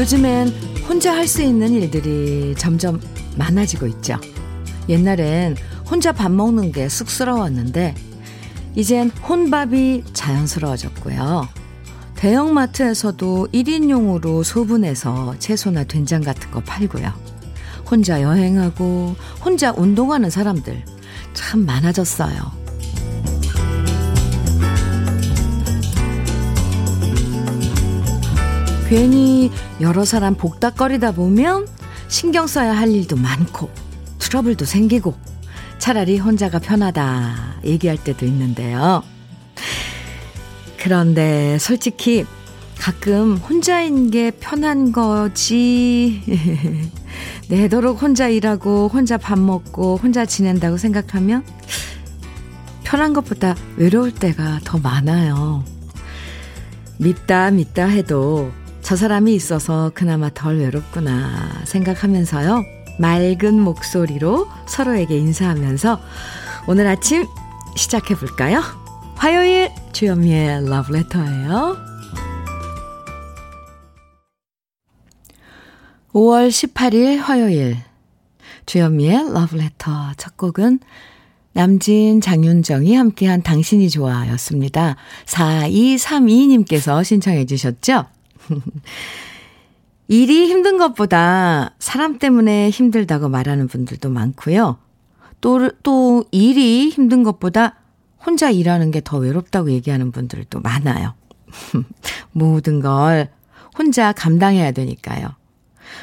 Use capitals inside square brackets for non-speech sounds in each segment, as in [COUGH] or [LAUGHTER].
요즘엔 혼자 할 수 있는 일들이 점점 많아지고 있죠. 옛날엔 혼자 밥 먹는 게 쑥스러웠는데, 이젠 혼밥이 자연스러워졌고요. 대형마트에서도 1인용으로 소분해서 채소나 된장 같은 거 팔고요. 혼자 여행하고, 혼자 운동하는 사람들 참 많아졌어요. 괜히 여러 사람 복닥거리다 보면 신경 써야 할 일도 많고 트러블도 생기고 차라리 혼자가 편하다 얘기할 때도 있는데요. 그런데 솔직히 가끔 혼자인 게 편한 거지. [LAUGHS] 내도록 혼자 일하고 혼자 밥 먹고 혼자 지낸다고 생각하면 편한 것보다 외로울 때가 더 많아요. 밉다 밉다 해도 저 사람이 있어서 그나마 덜 외롭구나 생각하면서요. 맑은 목소리로 서로에게 인사하면서 오늘 아침 시작해 볼까요? 화요일 주현미의 러브레터예요. 5월 18일 화요일 주현미의 러브레터 첫 곡은 남진, 장윤정이 함께한 당신이 좋아였습니다. 4232님께서 신청해 주셨죠? [LAUGHS] 일이 힘든 것보다 사람 때문에 힘들다고 말하는 분들도 많고요. 또, 또 일이 힘든 것보다 혼자 일하는 게 더 외롭다고 얘기하는 분들도 많아요. [LAUGHS] 모든 걸 혼자 감당해야 되니까요.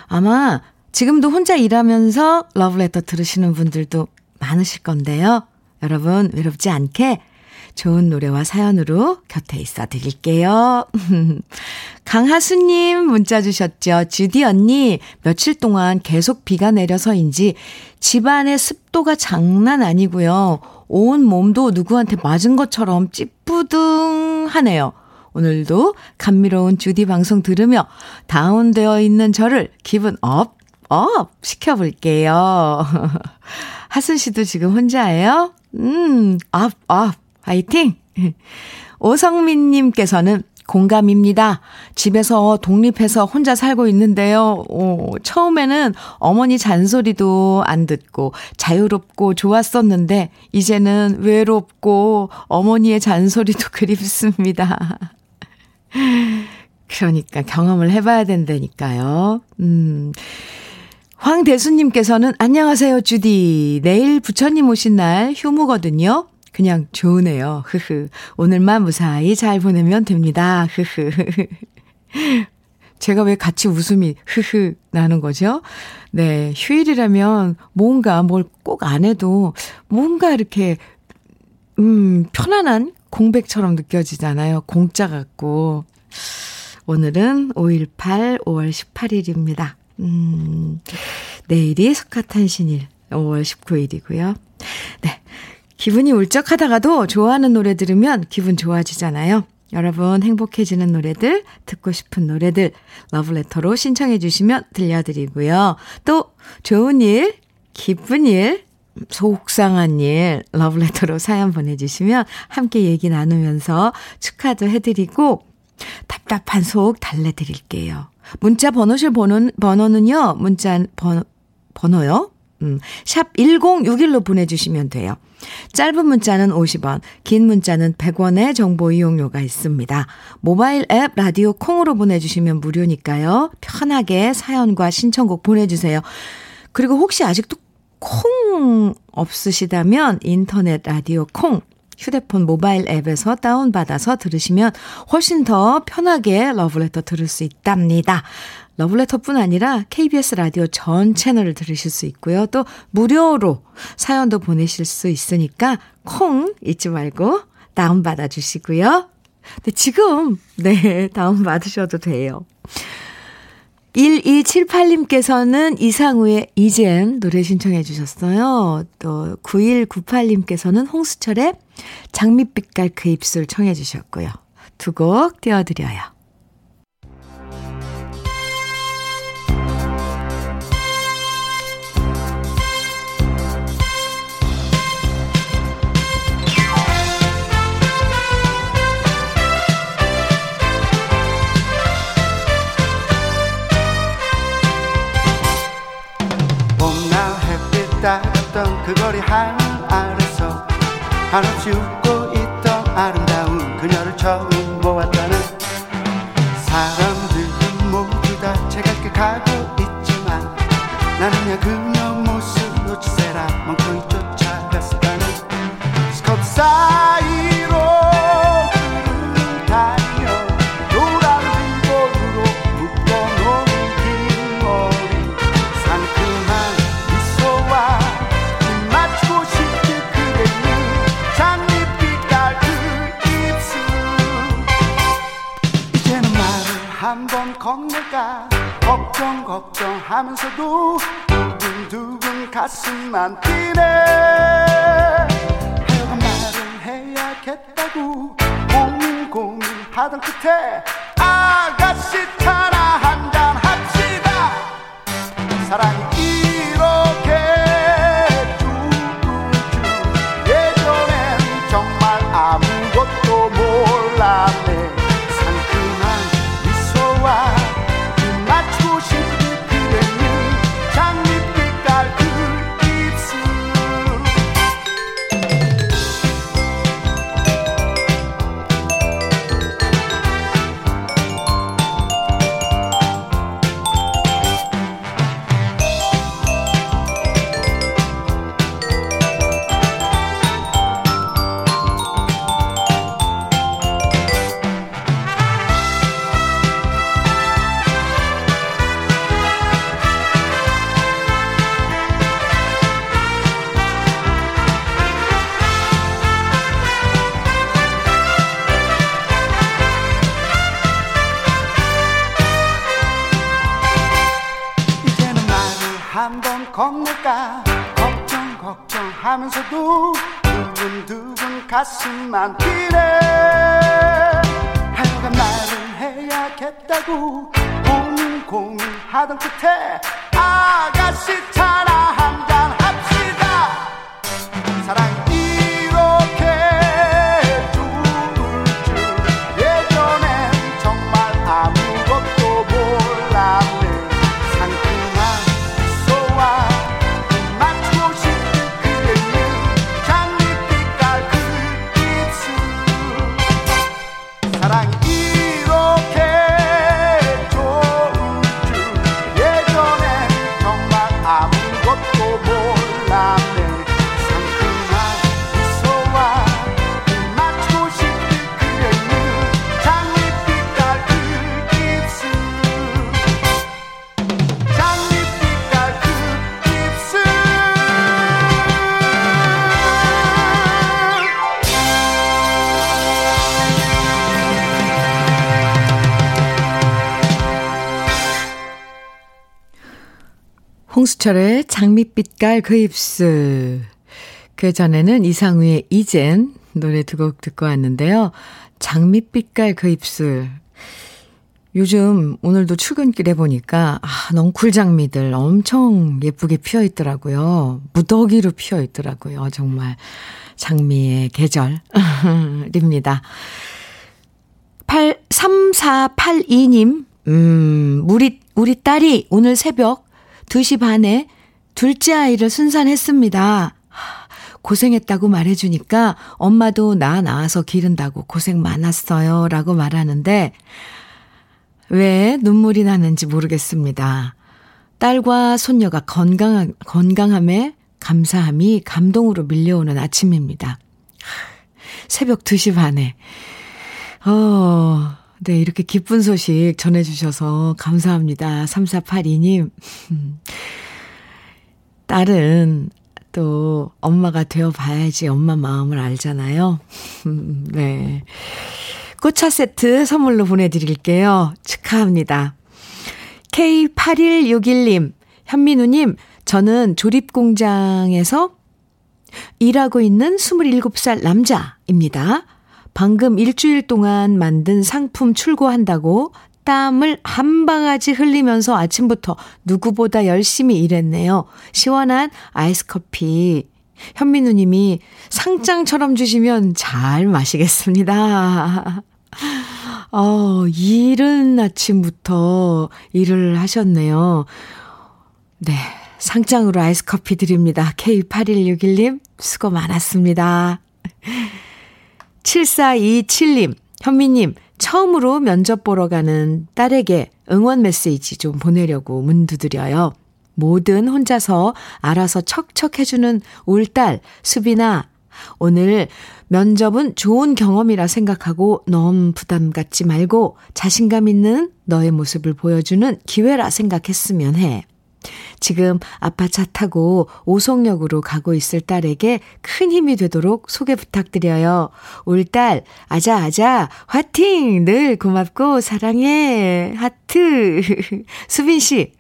아마 지금도 혼자 일하면서 러브레터 들으시는 분들도 많으실 건데요. 여러분, 외롭지 않게 좋은 노래와 사연으로 곁에 있어 드릴게요. [LAUGHS] 강하수님 문자 주셨죠. 주디 언니, 며칠 동안 계속 비가 내려서인지 집안의 습도가 장난 아니고요. 온 몸도 누구한테 맞은 것처럼 찌뿌둥하네요. 오늘도 감미로운 주디 방송 들으며 다운되어 있는 저를 기분 up, up 시켜볼게요. [LAUGHS] 하순 씨도 지금 혼자예요? 음, up, up. 화이팅! 오성민님께서는 공감입니다. 집에서 독립해서 혼자 살고 있는데요. 오, 처음에는 어머니 잔소리도 안 듣고 자유롭고 좋았었는데, 이제는 외롭고 어머니의 잔소리도 [LAUGHS] 그립습니다. 그러니까 경험을 해봐야 된다니까요. 음. 황대수님께서는 안녕하세요, 주디. 내일 부처님 오신 날 휴무거든요. 그냥 좋으네요. 흐흐. 오늘만 무사히 잘 보내면 됩니다. 흐흐. 제가 왜 같이 웃음이 흐흐 나는 거죠? 네. 휴일이라면 뭔가 뭘 꼭 안 해도 뭔가 이렇게, 음, 편안한 공백처럼 느껴지잖아요. 공짜 같고. 오늘은 5.18, 5월 18일입니다. 음, 내일이 석가탄신일, 5월 19일이고요. 네. 기분이 울적하다가도 좋아하는 노래 들으면 기분 좋아지잖아요. 여러분 행복해지는 노래들, 듣고 싶은 노래들 러브레터로 신청해 주시면 들려드리고요. 또 좋은 일, 기쁜 일, 속상한 일 러브레터로 사연 보내주시면 함께 얘기 나누면서 축하도 해드리고 답답한 속 달래드릴게요. 문자 번호실 번호, 번호는요. 문자 번호, 번호요. 음, 샵 1061로 보내주시면 돼요. 짧은 문자는 50원, 긴 문자는 100원의 정보 이용료가 있습니다. 모바일 앱 라디오 콩으로 보내주시면 무료니까요. 편하게 사연과 신청곡 보내주세요. 그리고 혹시 아직도 콩 없으시다면 인터넷 라디오 콩 휴대폰 모바일 앱에서 다운받아서 들으시면 훨씬 더 편하게 러브레터 들을 수 있답니다. 러블레터뿐 아니라 KBS 라디오 전 채널을 들으실 수 있고요. 또 무료로 사연도 보내실 수 있으니까 콩 잊지 말고 다운받아 주시고요. 네, 지금 네 [LAUGHS] 다운 받으셔도 돼요. 1278님께서는 이상우의 이젠 노래 신청해 주셨어요. 또 9198님께서는 홍수철의 장밋빛깔 그 입술 청해 주셨고요. 두 곡 띄워드려요. 그 거리 하늘 아래서 한없이 웃고 있던 아름다운 그녀를 처음 보았다는 사람들은 모두 다 제갈게 가고 있지만 나는야 그녀 건넬까? 걱정 걱정하면서도 두근두근 가슴만 뛰네. 말을 해야겠다고 고민 고민하던 끝에 아가씨 차나 한잔 합시다. 사랑이 가슴만 뛰네. 하여간 말을 해야겠다고 고민 고민하던 끝에 아가씨 차나 한잔 합시다. 사랑 홍수철의 장밋빛깔 그 입술. 그 전에는 이상우의 이젠 노래 두 곡 듣고 왔는데요. 장밋빛깔 그 입술. 요즘 오늘도 출근길에 보니까 아, 넝쿨 장미들 엄청 예쁘게 피어 있더라고요. 무더기로 피어 있더라고요. 정말 장미의 계절입니다. 8 3482님. 음, 우리 우리 딸이 오늘 새벽 2시 반에 둘째 아이를 순산했습니다. 고생했다고 말해주니까 엄마도 나 낳아서 기른다고 고생 많았어요. 라고 말하는데 왜 눈물이 나는지 모르겠습니다. 딸과 손녀가 건강, 건강함에 감사함이 감동으로 밀려오는 아침입니다. 새벽 2시 반에. 어, 네, 이렇게 기쁜 소식 전해주셔서 감사합니다. 3482님. [LAUGHS] 딸은 또 엄마가 되어 봐야지 엄마 마음을 알잖아요. [LAUGHS] 네. 꽃차 세트 선물로 보내드릴게요. 축하합니다. K8161님, 현민우님, 저는 조립공장에서 일하고 있는 27살 남자입니다. 방금 일주일 동안 만든 상품 출고한다고 땀을 한 바가지 흘리면서 아침부터 누구보다 열심히 일했네요. 시원한 아이스 커피. 현민우 님이 상장처럼 주시면 잘 마시겠습니다. [LAUGHS] 어, 이른 아침부터 일을 하셨네요. 네. 상장으로 아이스 커피 드립니다. K8161님, 수고 많았습니다. 7427님, 현미님, 처음으로 면접 보러 가는 딸에게 응원 메시지 좀 보내려고 문 두드려요. 뭐든 혼자서 알아서 척척 해주는 울딸, 수빈아. 오늘 면접은 좋은 경험이라 생각하고 너무 부담 갖지 말고 자신감 있는 너의 모습을 보여주는 기회라 생각했으면 해. 지금 아빠 차 타고 오송역으로 가고 있을 딸에게 큰 힘이 되도록 소개 부탁드려요. 울 딸, 아자, 아자, 화팅! 늘 고맙고 사랑해. 하트. [LAUGHS] 수빈 씨,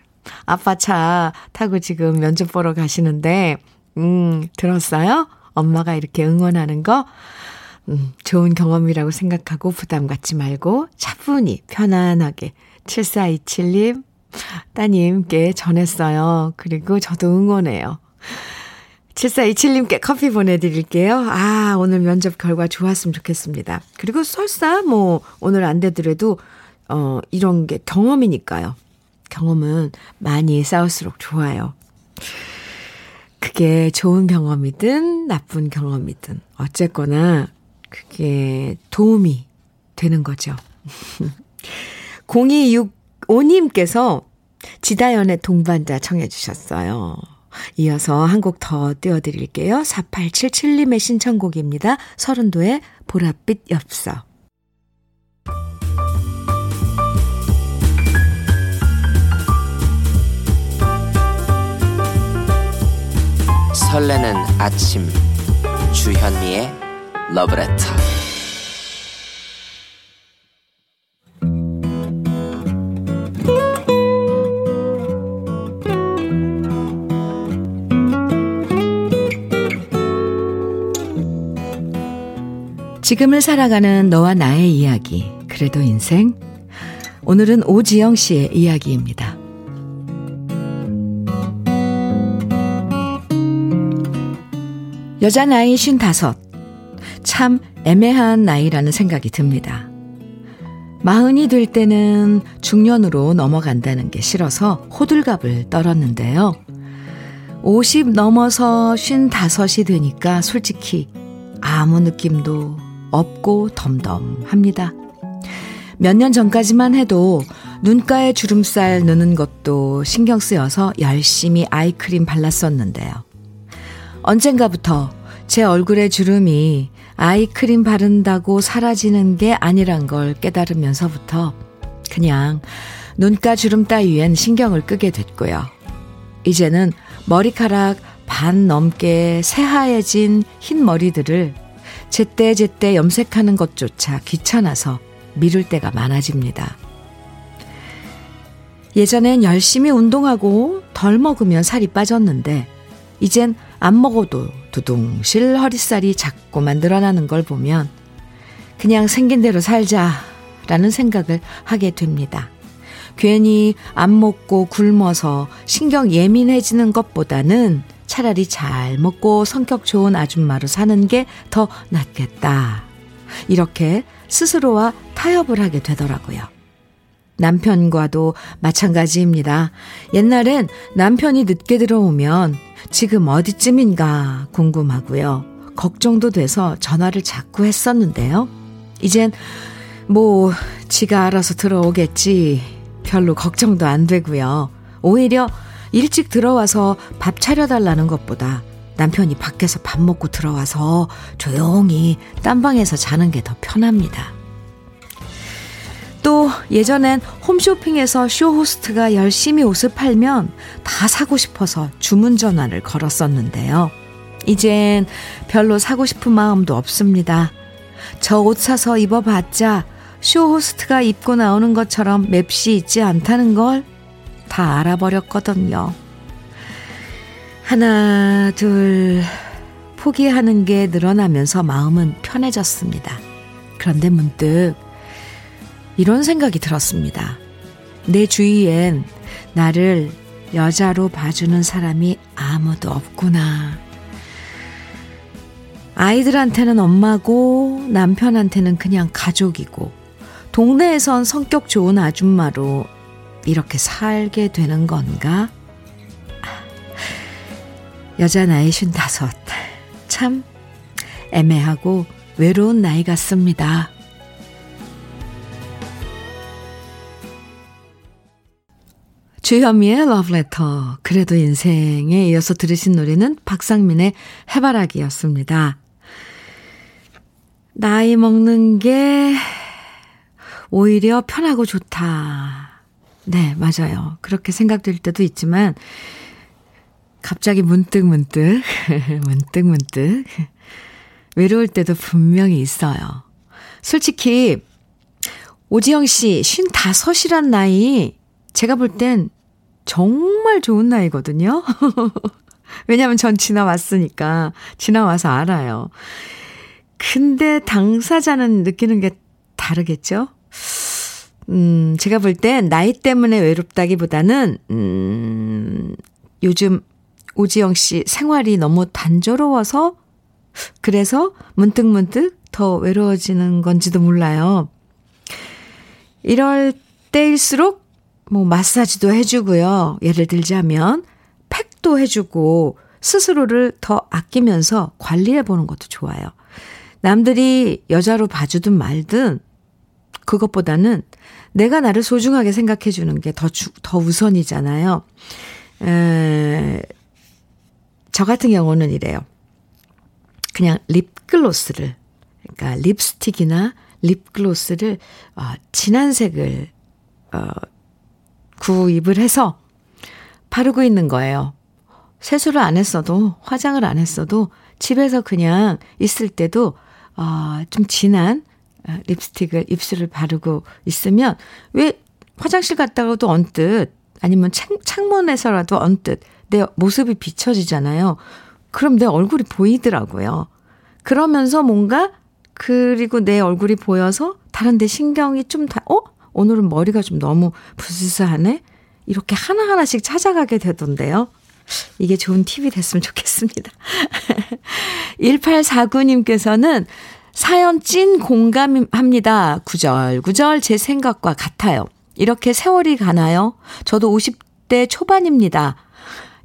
아빠 차 타고 지금 면접 보러 가시는데, 음, 들었어요? 엄마가 이렇게 응원하는 거, 음, 좋은 경험이라고 생각하고 부담 갖지 말고 차분히, 편안하게. 7427님, 따님께 전했어요. 그리고 저도 응원해요. 7427님께 커피 보내드릴게요. 아, 오늘 면접 결과 좋았으면 좋겠습니다. 그리고 설사 뭐, 오늘 안 되더라도, 어, 이런 게 경험이니까요. 경험은 많이 쌓을수록 좋아요. 그게 좋은 경험이든 나쁜 경험이든 어쨌거나 그게 도움이 되는 거죠. [LAUGHS] 0265님께서 지다연의 동반자 청해 주셨어요. 이어서 한 곡 더 띄워드릴게요. 4877님의 신청곡입니다. 서른도의 보랏빛 엽서. 설레는 아침 주현미의 러브레터 지금을 살아가는 너와 나의 이야기 그래도 인생 오늘은 오지영 씨의 이야기입니다. 여자 나이 55. 참 애매한 나이라는 생각이 듭니다. 마흔이 될 때는 중년으로 넘어간다는 게 싫어서 호들갑을 떨었는데요. 50 넘어서 55이 되니까 솔직히 아무 느낌도 없고 덤덤합니다. 몇 년 전까지만 해도 눈가에 주름살 느는 것도 신경 쓰여서 열심히 아이크림 발랐었는데요. 언젠가부터 제 얼굴에 주름이 아이크림 바른다고 사라지는 게 아니란 걸 깨달으면서부터 그냥 눈가 주름 따위엔 신경을 끄게 됐고요. 이제는 머리카락 반 넘게 새하얘진 흰 머리들을 제때 제때 염색하는 것조차 귀찮아서 미룰 때가 많아집니다. 예전엔 열심히 운동하고 덜 먹으면 살이 빠졌는데 이젠 안 먹어도 두둥실 허리살이 자꾸만 늘어나는 걸 보면 그냥 생긴 대로 살자라는 생각을 하게 됩니다. 괜히 안 먹고 굶어서 신경 예민해지는 것보다는 차라리 잘 먹고 성격 좋은 아줌마로 사는 게 더 낫겠다. 이렇게 스스로와 타협을 하게 되더라고요. 남편과도 마찬가지입니다. 옛날엔 남편이 늦게 들어오면 지금 어디쯤인가 궁금하고요. 걱정도 돼서 전화를 자꾸 했었는데요. 이젠 뭐 지가 알아서 들어오겠지. 별로 걱정도 안 되고요. 오히려 일찍 들어와서 밥 차려달라는 것보다 남편이 밖에서 밥 먹고 들어와서 조용히 딴방에서 자는 게 더 편합니다. 또 예전엔 홈쇼핑에서 쇼호스트가 열심히 옷을 팔면 다 사고 싶어서 주문 전화를 걸었었는데요. 이젠 별로 사고 싶은 마음도 없습니다. 저 옷 사서 입어봤자 쇼호스트가 입고 나오는 것처럼 맵시 있지 않다는 걸 다 알아버렸거든요. 하나, 둘, 포기하는 게 늘어나면서 마음은 편해졌습니다. 그런데 문득 이런 생각이 들었습니다. 내 주위엔 나를 여자로 봐주는 사람이 아무도 없구나. 아이들한테는 엄마고 남편한테는 그냥 가족이고 동네에선 성격 좋은 아줌마로 이렇게 살게 되는 건가? 여자 나이 쉰다섯. 참 애매하고 외로운 나이 같습니다. 주현미의 러브레터. 그래도 인생에 이어서 들으신 노래는 박상민의 해바라기였습니다. 나이 먹는 게 오히려 편하고 좋다. 네, 맞아요. 그렇게 생각될 때도 있지만, 갑자기 문득 문득, [LAUGHS] 문득 문득, 외로울 때도 분명히 있어요. 솔직히, 오지영 씨, 55이란 나이, 제가 볼 땐 정말 좋은 나이거든요. [LAUGHS] 왜냐면 전 지나왔으니까, 지나와서 알아요. 근데 당사자는 느끼는 게 다르겠죠? 음, 제가 볼 땐 나이 때문에 외롭다기보다는, 음, 요즘 오지영 씨 생활이 너무 단조로워서, 그래서 문득문득 더 외로워지는 건지도 몰라요. 이럴 때일수록, 뭐, 마사지도 해주고요. 예를 들자면, 팩도 해주고, 스스로를 더 아끼면서 관리해보는 것도 좋아요. 남들이 여자로 봐주든 말든 그것보다는 내가 나를 소중하게 생각해 주는 게 더, 더 우선이잖아요. 에, 저 같은 경우는 이래요. 그냥 립글로스를, 그러니까 립스틱이나 립글로스를, 어, 진한 색을, 어, 구입을 해서 바르고 있는 거예요. 세수를 안 했어도, 화장을 안 했어도, 집에서 그냥 있을 때도 어, 좀 진한 어, 립스틱을 입술을 바르고 있으면 왜 화장실 갔다가도 언뜻 아니면 창, 창문에서라도 언뜻 내 모습이 비춰지잖아요. 그럼 내 얼굴이 보이더라고요. 그러면서 뭔가 그리고 내 얼굴이 보여서 다른데 신경이 좀 다, 어? 오늘은 머리가 좀 너무 부스스하네? 이렇게 하나하나씩 찾아가게 되던데요. 이게 좋은 팁이 됐으면 좋겠습니다. [LAUGHS] 1849님께서는 사연 찐 공감합니다. 구절구절 제 생각과 같아요. 이렇게 세월이 가나요? 저도 50대 초반입니다.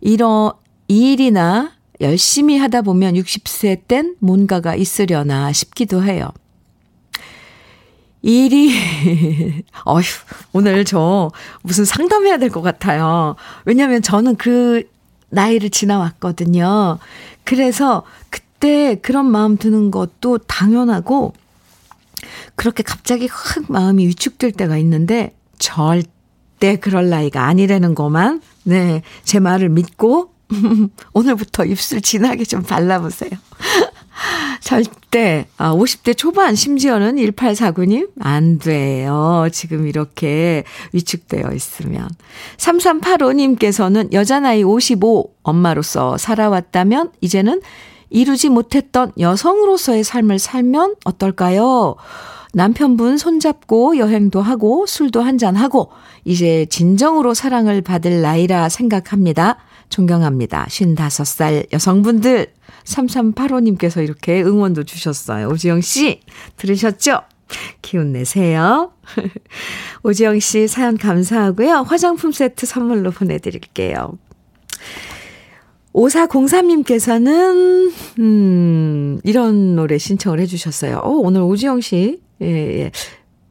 이러, 이 일이나 열심히 하다 보면 60세 땐 뭔가가 있으려나 싶기도 해요. 일이, [LAUGHS] 어휴, 오늘 저 무슨 상담해야 될 것 같아요. 왜냐면 저는 그 나이를 지나왔거든요. 그래서 그 때 그런 마음 드는 것도 당연하고 그렇게 갑자기 확 마음이 위축될 때가 있는데 절대 그럴 나이가 아니라는 것만 네, 제 말을 믿고 [LAUGHS] 오늘부터 입술 진하게 좀 발라보세요. [LAUGHS] 절대, 아, 50대 초반, 심지어는 1849님, 안 돼요. 지금 이렇게 위축되어 있으면. 3385님께서는 여자 나이 55, 엄마로서 살아왔다면, 이제는 이루지 못했던 여성으로서의 삶을 살면 어떨까요? 남편분 손잡고 여행도 하고 술도 한잔하고 이제 진정으로 사랑을 받을 나이라 생각합니다. 존경합니다. 55살 여성분들 3385님께서 이렇게 응원도 주셨어요. 오지영 씨, 들으셨죠? 기운 내세요. [LAUGHS] 오지영 씨 사연 감사하고요. 화장품 세트 선물로 보내드릴게요. 5403님께서는, 음, 이런 노래 신청을 해주셨어요. 어, 오늘 오지영 씨, 예, 예.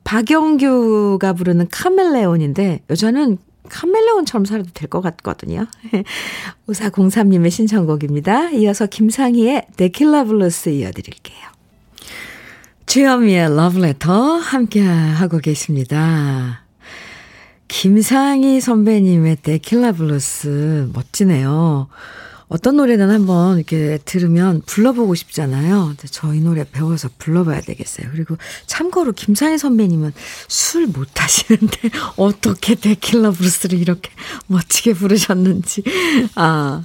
박영규가 부르는 카멜레온인데, 여자는 카멜레온처럼 살아도 될 것 같거든요. [LAUGHS] 5403님의 신청곡입니다. 이어서 김상희의 데킬라 블루스 이어드릴게요. 주현미의 러브레터 함께 하고 계십니다. 김상희 선배님의 데킬라 블루스 멋지네요. 어떤 노래는 한번 이렇게 들으면 불러보고 싶잖아요. 저희 노래 배워서 불러봐야 되겠어요. 그리고 참고로 김상희 선배님은 술 못하시는데 [LAUGHS] 어떻게 데킬라 브루스를 이렇게 [LAUGHS] 멋지게 부르셨는지. 아,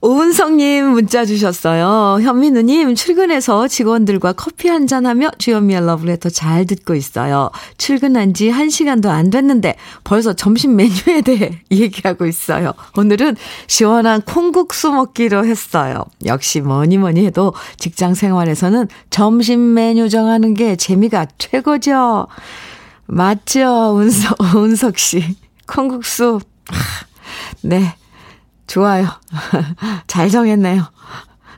오은성님 문자 주셨어요. 현민우님, 출근해서 직원들과 커피 한 잔 하며 주현미의 러브레터 잘 듣고 있어요. 출근한 지 1시간도 안 됐는데 벌써 점심 메뉴에 대해 [LAUGHS] 얘기하고 있어요. 오늘은 시원한 콩국수 먹기로 했어요. 역시 뭐니 뭐니 해도 직장 생활에서는 점심 메뉴 정하는 게 재미가 최고죠. 맞죠, 운석, [LAUGHS] 운석 씨. 콩국수. 네. 좋아요. [LAUGHS] 잘 정했네요.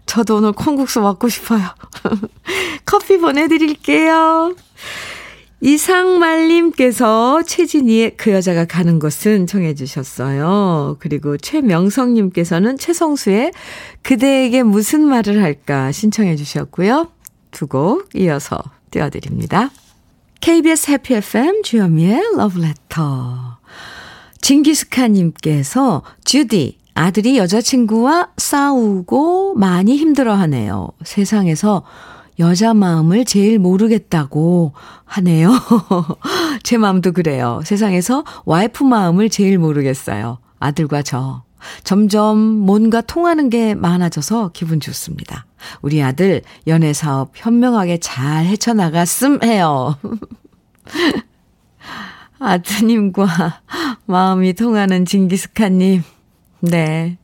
저도 오늘 콩국수 먹고 싶어요. [LAUGHS] 커피 보내드릴게요. 이상말님께서 최진희의 그 여자가 가는 곳은 청해 주셨어요. 그리고 최명성님께서는 최성수의 그대에게 무슨 말을 할까 신청해 주셨고요. 두 곡 이어서 띄워드립니다. KBS 해피 FM 주현미의 러브레터. 징기스카님께서 주디 아들이 여자친구와 싸우고 많이 힘들어하네요. 세상에서 여자 마음을 제일 모르겠다고 하네요. [LAUGHS] 제 마음도 그래요. 세상에서 와이프 마음을 제일 모르겠어요. 아들과 저. 점점 뭔가 통하는 게 많아져서 기분 좋습니다. 우리 아들 연애 사업 현명하게 잘 헤쳐나갔음 해요. [LAUGHS] 아드님과 마음이 통하는 징기스칸님. 네.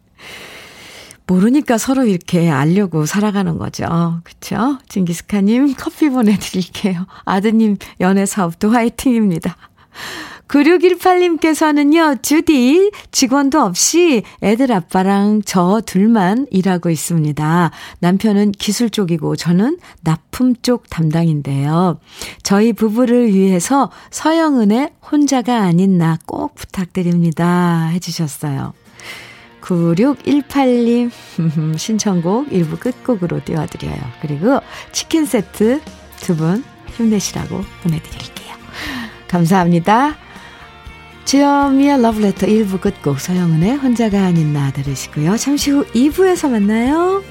모르니까 서로 이렇게 알려고 살아가는 거죠. 그쵸? 징기스카님 커피 보내드릴게요. 아드님 연애 사업도 화이팅입니다. 9618님께서는요, 주디, 직원도 없이 애들 아빠랑 저 둘만 일하고 있습니다. 남편은 기술 쪽이고 저는 납품 쪽 담당인데요. 저희 부부를 위해서 서영은의 혼자가 아닌 나 꼭 부탁드립니다. 해주셨어요. 9618님 [LAUGHS] 신청곡 1부 끝곡으로 띄워드려요. 그리고 치킨 세트 두 분 힘내시라고 보내드릴게요. 감사합니다. 주여미의 러브레터 1부 끝곡 서영은의 혼자가 아닌 나 들으시고요. 잠시 후 2부에서 만나요.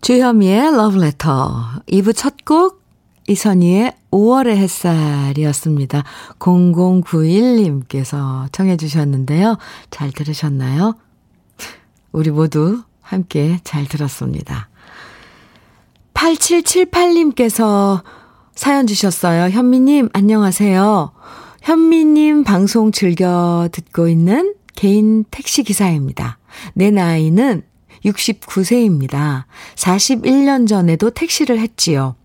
주현미의 러브레터 2부 첫 곡 이선희의 5월의 햇살이었습니다. 0091님께서 청해 주셨는데요. 잘 들으셨나요? 우리 모두 함께 잘 들었습니다. 8778님께서 사연 주셨어요. 현미님, 안녕하세요. 현미님 방송 즐겨 듣고 있는 개인 택시기사입니다. 내 나이는 69세입니다. 41년 전에도 택시를 했지요.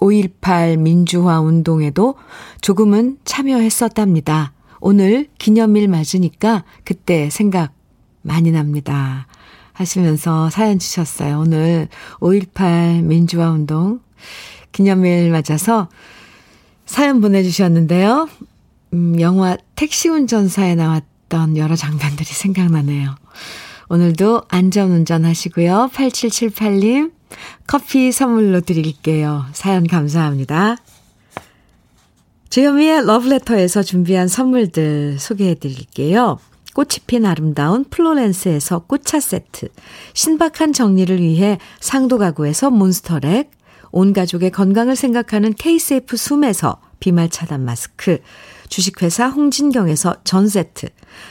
5.18 민주화 운동에도 조금은 참여했었답니다. 오늘 기념일 맞으니까 그때 생각 많이 납니다. 하시면서 사연 주셨어요. 오늘 5.18 민주화 운동 기념일 맞아서 사연 보내주셨는데요. 음, 영화 택시 운전사에 나왔던 여러 장면들이 생각나네요. 오늘도 안전운전 하시고요. 8778님, 커피 선물로 드릴게요. 사연 감사합니다. 주현미의 러브레터에서 준비한 선물들 소개해 드릴게요. 꽃이 핀 아름다운 플로렌스에서 꽃차 세트, 신박한 정리를 위해 상도 가구에서 몬스터렉, 온 가족의 건강을 생각하는 KSF 숨에서 비말 차단 마스크, 주식회사 홍진경에서 전 세트,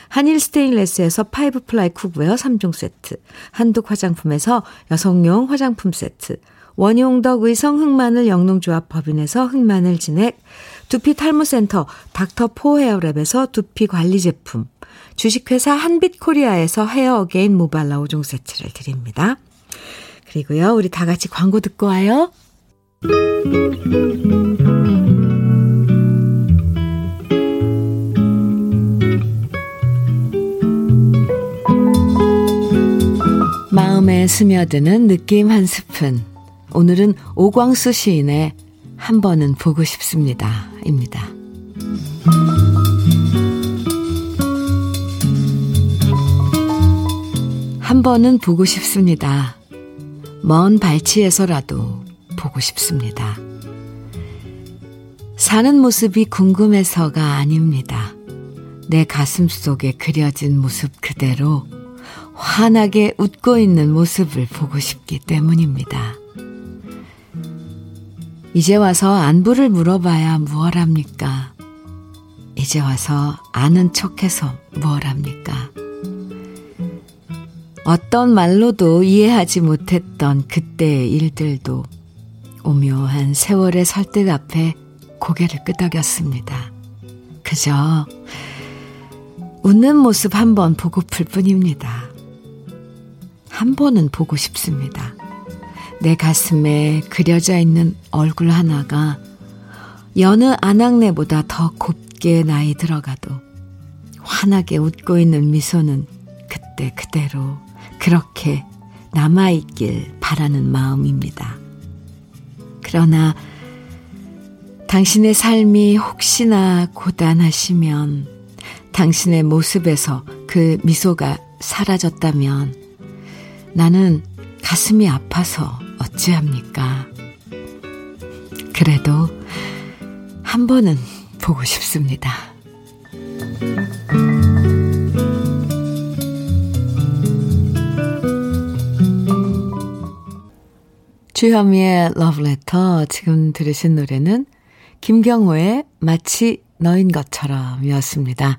한일 스테인레스에서 five ply cookware 3종 세트, 한독 화장품에서 여성용 화장품 세트, 원용덕 의성 흑마늘 영농조합 법인에서 흑마늘 진액, 두피 탈모센터 닥터포 헤어랩에서 두피 관리 제품, 주식회사 한빛코리아에서 헤어 어게인 모발라 5종 세트를 드립니다. 그리고요, 우리 다 같이 광고 듣고 와요. 스며드는 느낌 한 스푼. 오늘은 오광수 시인의 한 번은 보고 싶습니다. 입니다. 한 번은 보고 싶습니다. 먼 발치에서라도 보고 싶습니다. 사는 모습이 궁금해서가 아닙니다. 내 가슴 속에 그려진 모습 그대로 환하게 웃고 있는 모습을 보고 싶기 때문입니다. 이제 와서 안부를 물어봐야 무얼 합니까? 이제 와서 아는 척해서 무얼 합니까? 어떤 말로도 이해하지 못했던 그때의 일들도 오묘한 세월의 설득 앞에 고개를 끄덕였습니다. 그저 웃는 모습 한번 보고플 뿐입니다. 한 번은 보고 싶습니다. 내 가슴에 그려져 있는 얼굴 하나가 여느 안악내보다 더 곱게 나이 들어가도 환하게 웃고 있는 미소는 그때 그대로 그렇게 남아있길 바라는 마음입니다. 그러나 당신의 삶이 혹시나 고단하시면 당신의 모습에서 그 미소가 사라졌다면 나는 가슴이 아파서 어찌합니까? 그래도 한 번은 보고 싶습니다. 주현미의 러브레터 지금 들으신 노래는 김경호의 마치 너인 것처럼 이었습니다.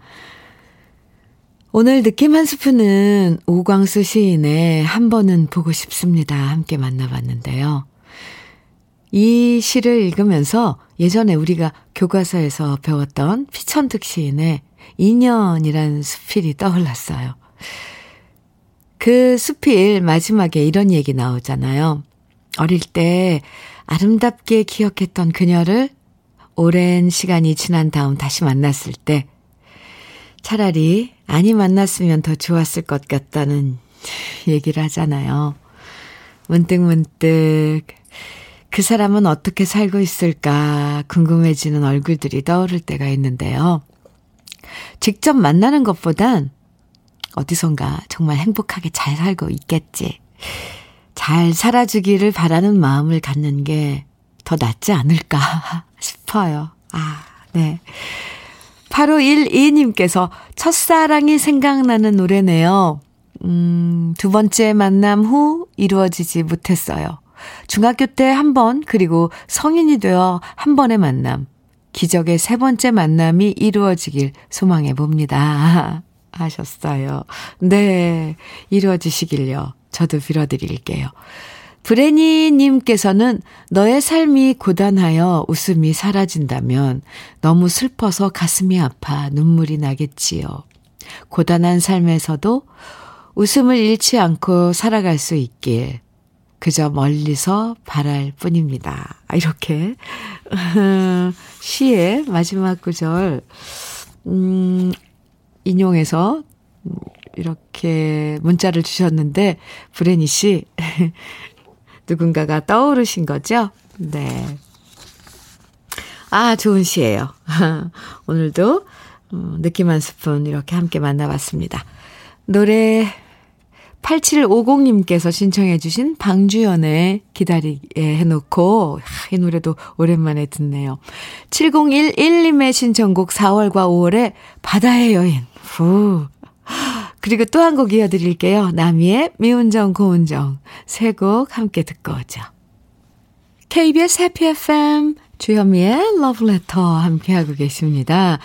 오늘 느낌 한 스푼은 오광수 시인의 한 번은 보고 싶습니다. 함께 만나봤는데요. 이 시를 읽으면서 예전에 우리가 교과서에서 배웠던 피천득 시인의 인연이란 수필이 떠올랐어요. 그 수필 마지막에 이런 얘기 나오잖아요. 어릴 때 아름답게 기억했던 그녀를 오랜 시간이 지난 다음 다시 만났을 때 차라리 아니 만났으면 더 좋았을 것 같다는 얘기를 하잖아요. 문득 문득 그 사람은 어떻게 살고 있을까 궁금해지는 얼굴들이 떠오를 때가 있는데요. 직접 만나는 것보단 어디선가 정말 행복하게 잘 살고 있겠지. 잘 살아주기를 바라는 마음을 갖는 게 더 낫지 않을까 [LAUGHS] 싶어요. 아, 네. 8512님께서 첫사랑이 생각나는 노래네요. 음, 두 번째 만남 후 이루어지지 못했어요. 중학교 때 한 번, 그리고 성인이 되어 한 번의 만남. 기적의 세 번째 만남이 이루어지길 소망해 봅니다. [LAUGHS] 하셨어요. 네, 이루어지시길요. 저도 빌어드릴게요. 브레니님께서는 너의 삶이 고단하여 웃음이 사라진다면 너무 슬퍼서 가슴이 아파 눈물이 나겠지요. 고단한 삶에서도 웃음을 잃지 않고 살아갈 수 있길 그저 멀리서 바랄 뿐입니다. 이렇게 [LAUGHS] 시의 마지막 구절 음, 인용해서 이렇게 문자를 주셨는데, 브레니 씨, 누군가가 떠오르신 거죠? 네. 아, 좋은 시예요. [LAUGHS] 오늘도 어, 느낌 한 스푼 이렇게 함께 만나봤습니다. 노래 8750님께서 신청해 주신 방주연의 기다리게 해놓고 이 노래도 오랜만에 듣네요. 7011님의 신청곡 4월과 5월의 바다의 여인. 후. 그리고 또 한 곡 이어드릴게요. 나미의 미운정 고운정 세 곡 함께 듣고 오죠. KBS 해피 FM 주현미의 러브레터 함께하고 계십니다.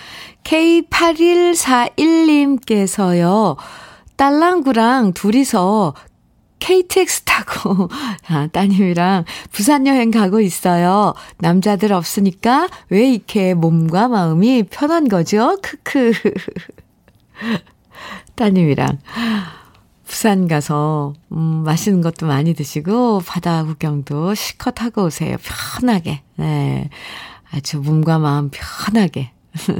K8141님께서요. 딸랑구랑 둘이서 KTX 타고 [LAUGHS] 아, 따님이랑 부산 여행 가고 있어요. 남자들 없으니까 왜 이렇게 몸과 마음이 편한 거죠? 크크. [LAUGHS] 따님이랑 부산 가서 음, 맛있는 것도 많이 드시고 바다 구경도 실컷 하고 오세요. 편하게. 네. 아주 몸과 마음 편하게. [LAUGHS]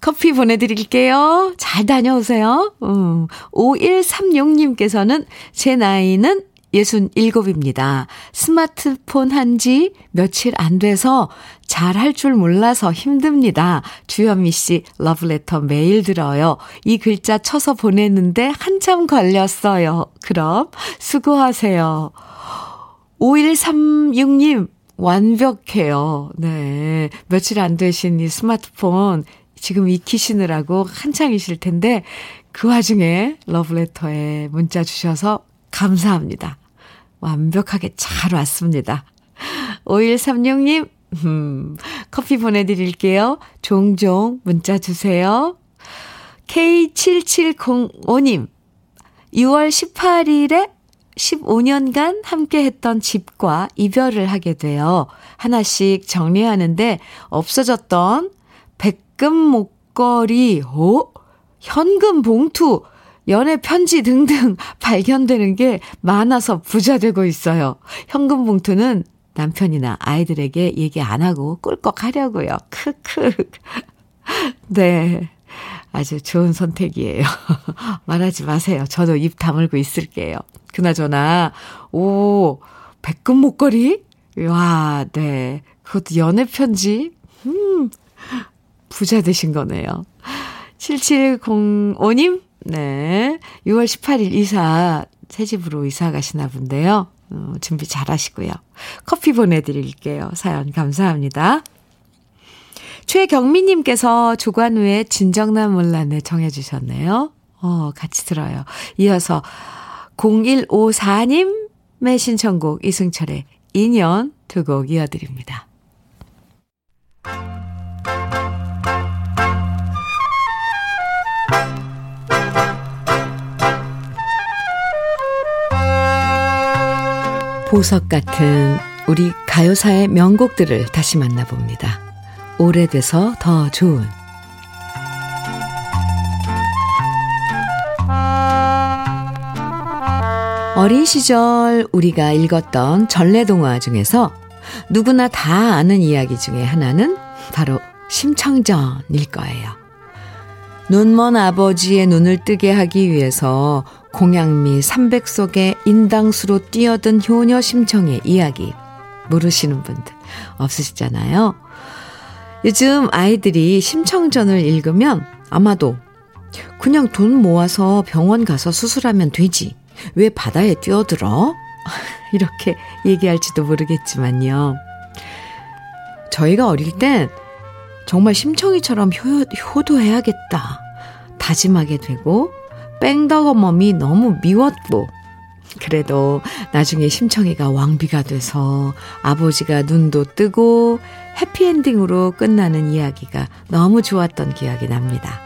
커피 보내드릴게요. 잘 다녀오세요. 음, 5136님께서는 제 나이는 67입니다. 스마트폰 한 지 며칠 안 돼서 잘 할 줄 몰라서 힘듭니다. 주현미 씨 러브레터 매일 들어요. 이 글자 쳐서 보냈는데 한참 걸렸어요. 그럼 수고하세요. 5136님 완벽해요. 네. 며칠 안 되신 이 스마트폰 지금 익히시느라고 한창이실 텐데 그 와중에 러브레터에 문자 주셔서 감사합니다. 완벽하게 잘 왔습니다. 5136님, 음, 커피 보내드릴게요. 종종 문자 주세요. K7705님, 6월 18일에 15년간 함께 했던 집과 이별을 하게 되어 하나씩 정리하는데 없어졌던 백금 목걸이, 오, 현금 봉투, 연애 편지 등등 [LAUGHS] 발견되는 게 많아서 부자 되고 있어요. 현금 봉투는 남편이나 아이들에게 얘기 안 하고 꿀꺽 하려고요. 크크. [LAUGHS] 네. 아주 좋은 선택이에요. [LAUGHS] 말하지 마세요. 저도 입 다물고 있을게요. 그나저나, 오, 백금 목걸이? 와, 네. 그것도 연애 편지? 음, 부자 되신 거네요. 7705님? 네. 6월 18일 이사, 새 집으로 이사 가시나 본데요. 어, 준비 잘 하시고요. 커피 보내드릴게요. 사연 감사합니다. 최경미님께서 조관우의 진정남 몰란에 정해주셨네요. 어, 같이 들어요. 이어서 0154님의 신청곡 이승철의 인연 두 곡 이어드립니다. 보석 같은 우리 가요사의 명곡들을 다시 만나봅니다. 오래돼서 더 좋은 어린 시절 우리가 읽었던 전래동화 중에서 누구나 다 아는 이야기 중에 하나는 바로 심청전일 거예요. 눈먼 아버지의 눈을 뜨게 하기 위해서 공양미 삼백 속에 인당수로 뛰어든 효녀 심청의 이야기 모르시는 분들 없으시잖아요. 요즘 아이들이 심청전을 읽으면 아마도 그냥 돈 모아서 병원 가서 수술하면 되지. 왜 바다에 뛰어들어? [LAUGHS] 이렇게 얘기할지도 모르겠지만요. 저희가 어릴 땐 정말 심청이처럼 효, 효도해야겠다. 다짐하게 되고, 뺑덕어멈이 너무 미웠고, 그래도 나중에 심청이가 왕비가 돼서 아버지가 눈도 뜨고 해피엔딩으로 끝나는 이야기가 너무 좋았던 기억이 납니다.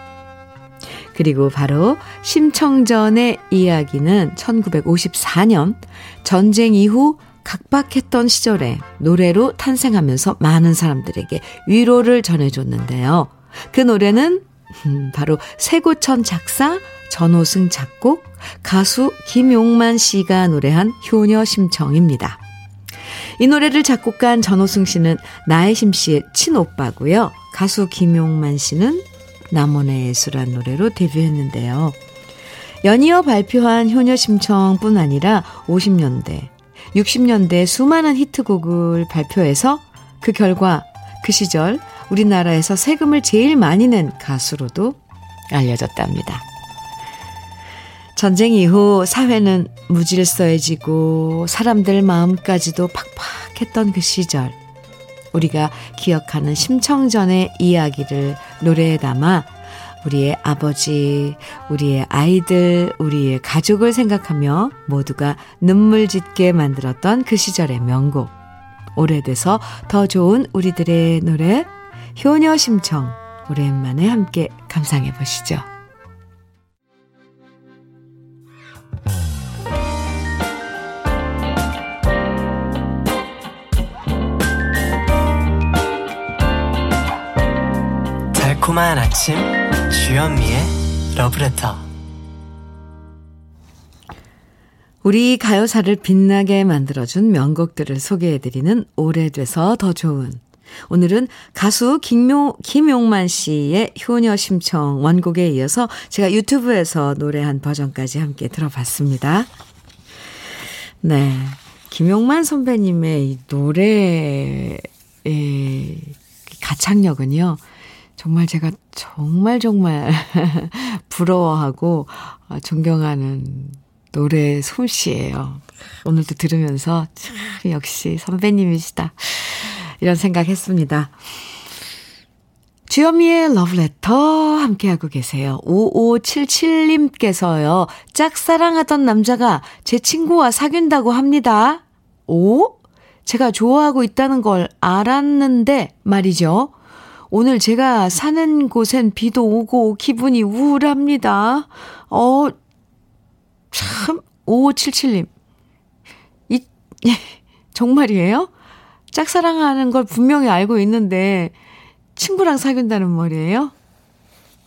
그리고 바로 심청전의 이야기는 1954년 전쟁 이후 각박했던 시절에 노래로 탄생하면서 많은 사람들에게 위로를 전해줬는데요. 그 노래는 음, 바로 세고천 작사, 전호승 작곡, 가수 김용만 씨가 노래한 효녀 심청입니다. 이 노래를 작곡한 전호승 씨는 나혜심 씨의 친오빠고요. 가수 김용만 씨는 남원의 예술한 노래로 데뷔했는데요. 연이어 발표한 효녀 심청뿐 아니라 50년대, 60년대 수많은 히트곡을 발표해서 그 결과 그 시절 우리나라에서 세금을 제일 많이 낸 가수로도 알려졌답니다. 전쟁 이후 사회는 무질서해지고 사람들 마음까지도 팍팍했던 그 시절. 우리가 기억하는 심청전의 이야기를 노래에 담아 우리의 아버지, 우리의 아이들, 우리의 가족을 생각하며 모두가 눈물 짓게 만들었던 그 시절의 명곡. 오래돼서 더 좋은 우리들의 노래, 효녀 심청. 오랜만에 함께 감상해 보시죠. 달콤한 아침 주현미의 러브레터 우리 가요사를 빛나게 만들어준 명곡들을 소개해드리는 오래돼서 더 좋은 오늘은 가수 김용, 김용만 씨의 효녀 심청 원곡에 이어서 제가 유튜브에서 노래한 버전까지 함께 들어봤습니다. 네. 김용만 선배님의 이 노래의 가창력은요. 정말 제가 정말 정말 [LAUGHS] 부러워하고 어, 존경하는 노래 솜씨예요. 오늘도 들으면서 참 역시 선배님이시다. 이런 생각했습니다. 주현미의 러브레터 함께하고 계세요. 5577님께서요. 짝사랑하던 남자가 제 친구와 사귄다고 합니다. 오? 제가 좋아하고 있다는 걸 알았는데 말이죠. 오늘 제가 사는 곳엔 비도 오고 기분이 우울합니다. 어, 참, 5577님. 이, 정말이에요? 짝사랑하는 걸 분명히 알고 있는데, 친구랑 사귄다는 말이에요?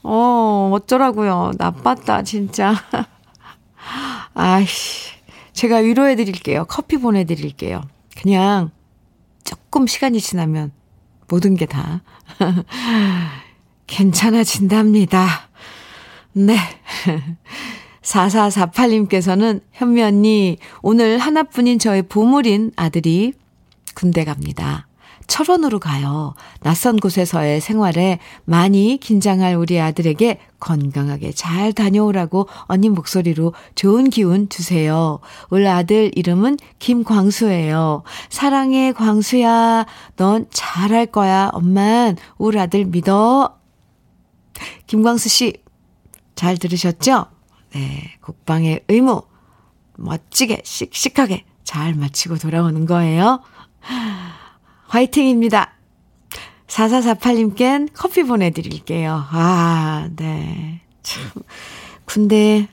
어, 어쩌라고요. 나빴다, 진짜. [LAUGHS] 아이씨. 제가 위로해 드릴게요. 커피 보내 드릴게요. 그냥 조금 시간이 지나면 모든 게 다 [LAUGHS] 괜찮아진답니다. 네. [LAUGHS] 4448님께서는 현미 언니, 오늘 하나뿐인 저의 보물인 아들이 군대 갑니다. 철원으로 가요. 낯선 곳에서의 생활에 많이 긴장할 우리 아들에게 건강하게 잘 다녀오라고 언니 목소리로 좋은 기운 주세요. 우리 아들 이름은 김광수예요. 사랑해, 광수야. 넌 잘할 거야. 엄만, 우리 아들 믿어. 김광수 씨, 잘 들으셨죠? 네, 국방의 의무 멋지게 씩씩하게 잘 마치고 돌아오는 거예요. 화이팅입니다. 4448님껜 커피 보내드릴게요. 아, 네. 참, 군대,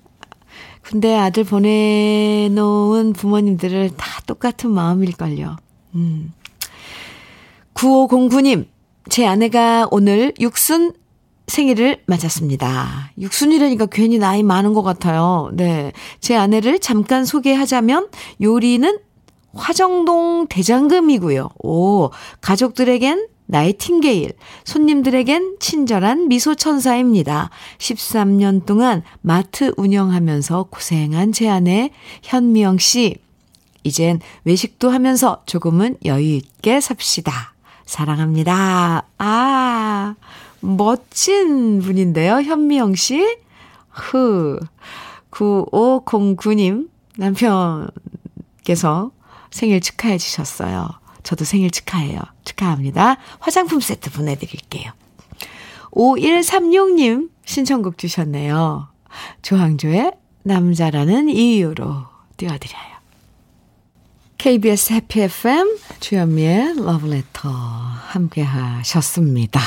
군대 아들 보내놓은 부모님들을 다 똑같은 마음일걸요. 음. 9509님, 제 아내가 오늘 육순 생일을 맞았습니다. 육순이라니까 괜히 나이 많은 것 같아요. 네. 제 아내를 잠깐 소개하자면 요리는 화정동 대장금이고요. 오, 가족들에겐 나이팅게일, 손님들에겐 친절한 미소천사입니다. 13년 동안 마트 운영하면서 고생한 제 아내 현미영 씨. 이젠 외식도 하면서 조금은 여유 있게 삽시다. 사랑합니다. 아, 멋진 분인데요. 현미영 씨. 흐. 9509님 남편께서 생일 축하해 주셨어요. 저도 생일 축하해요. 축하합니다. 화장품 세트 보내드릴게요. 5136님 신청곡 주셨네요. 조항조의 남자라는 이유로 띄워드려요. KBS 해피 FM 주현미의 러브레터 함께 하셨습니다.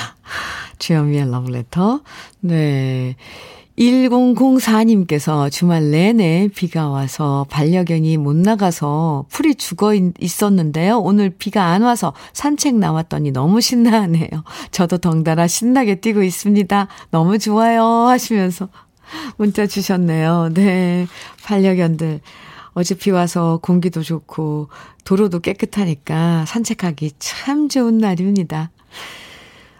주현미의 러브레터. 네. 1004님께서 주말 내내 비가 와서 반려견이 못 나가서 풀이 죽어 있었는데요. 오늘 비가 안 와서 산책 나왔더니 너무 신나하네요. 저도 덩달아 신나게 뛰고 있습니다. 너무 좋아요. 하시면서 문자 주셨네요. 네. 반려견들. 어제 비 와서 공기도 좋고 도로도 깨끗하니까 산책하기 참 좋은 날입니다.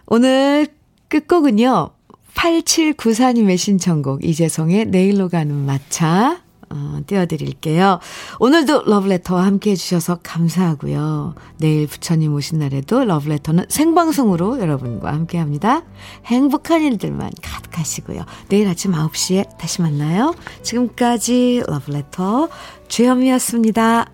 오늘 끝곡은요. 8794님의 신청곡 이재성의 내일로 가는 마차 어, 띄워드릴게요. 오늘도 러브레터와 함께 해주셔서 감사하고요. 내일 부처님 오신 날에도 러브레터는 생방송으로 여러분과 함께 합니다. 행복한 일들만 가득하시고요. 내일 아침 9시에 다시 만나요. 지금까지 러브레터 주현미였습니다.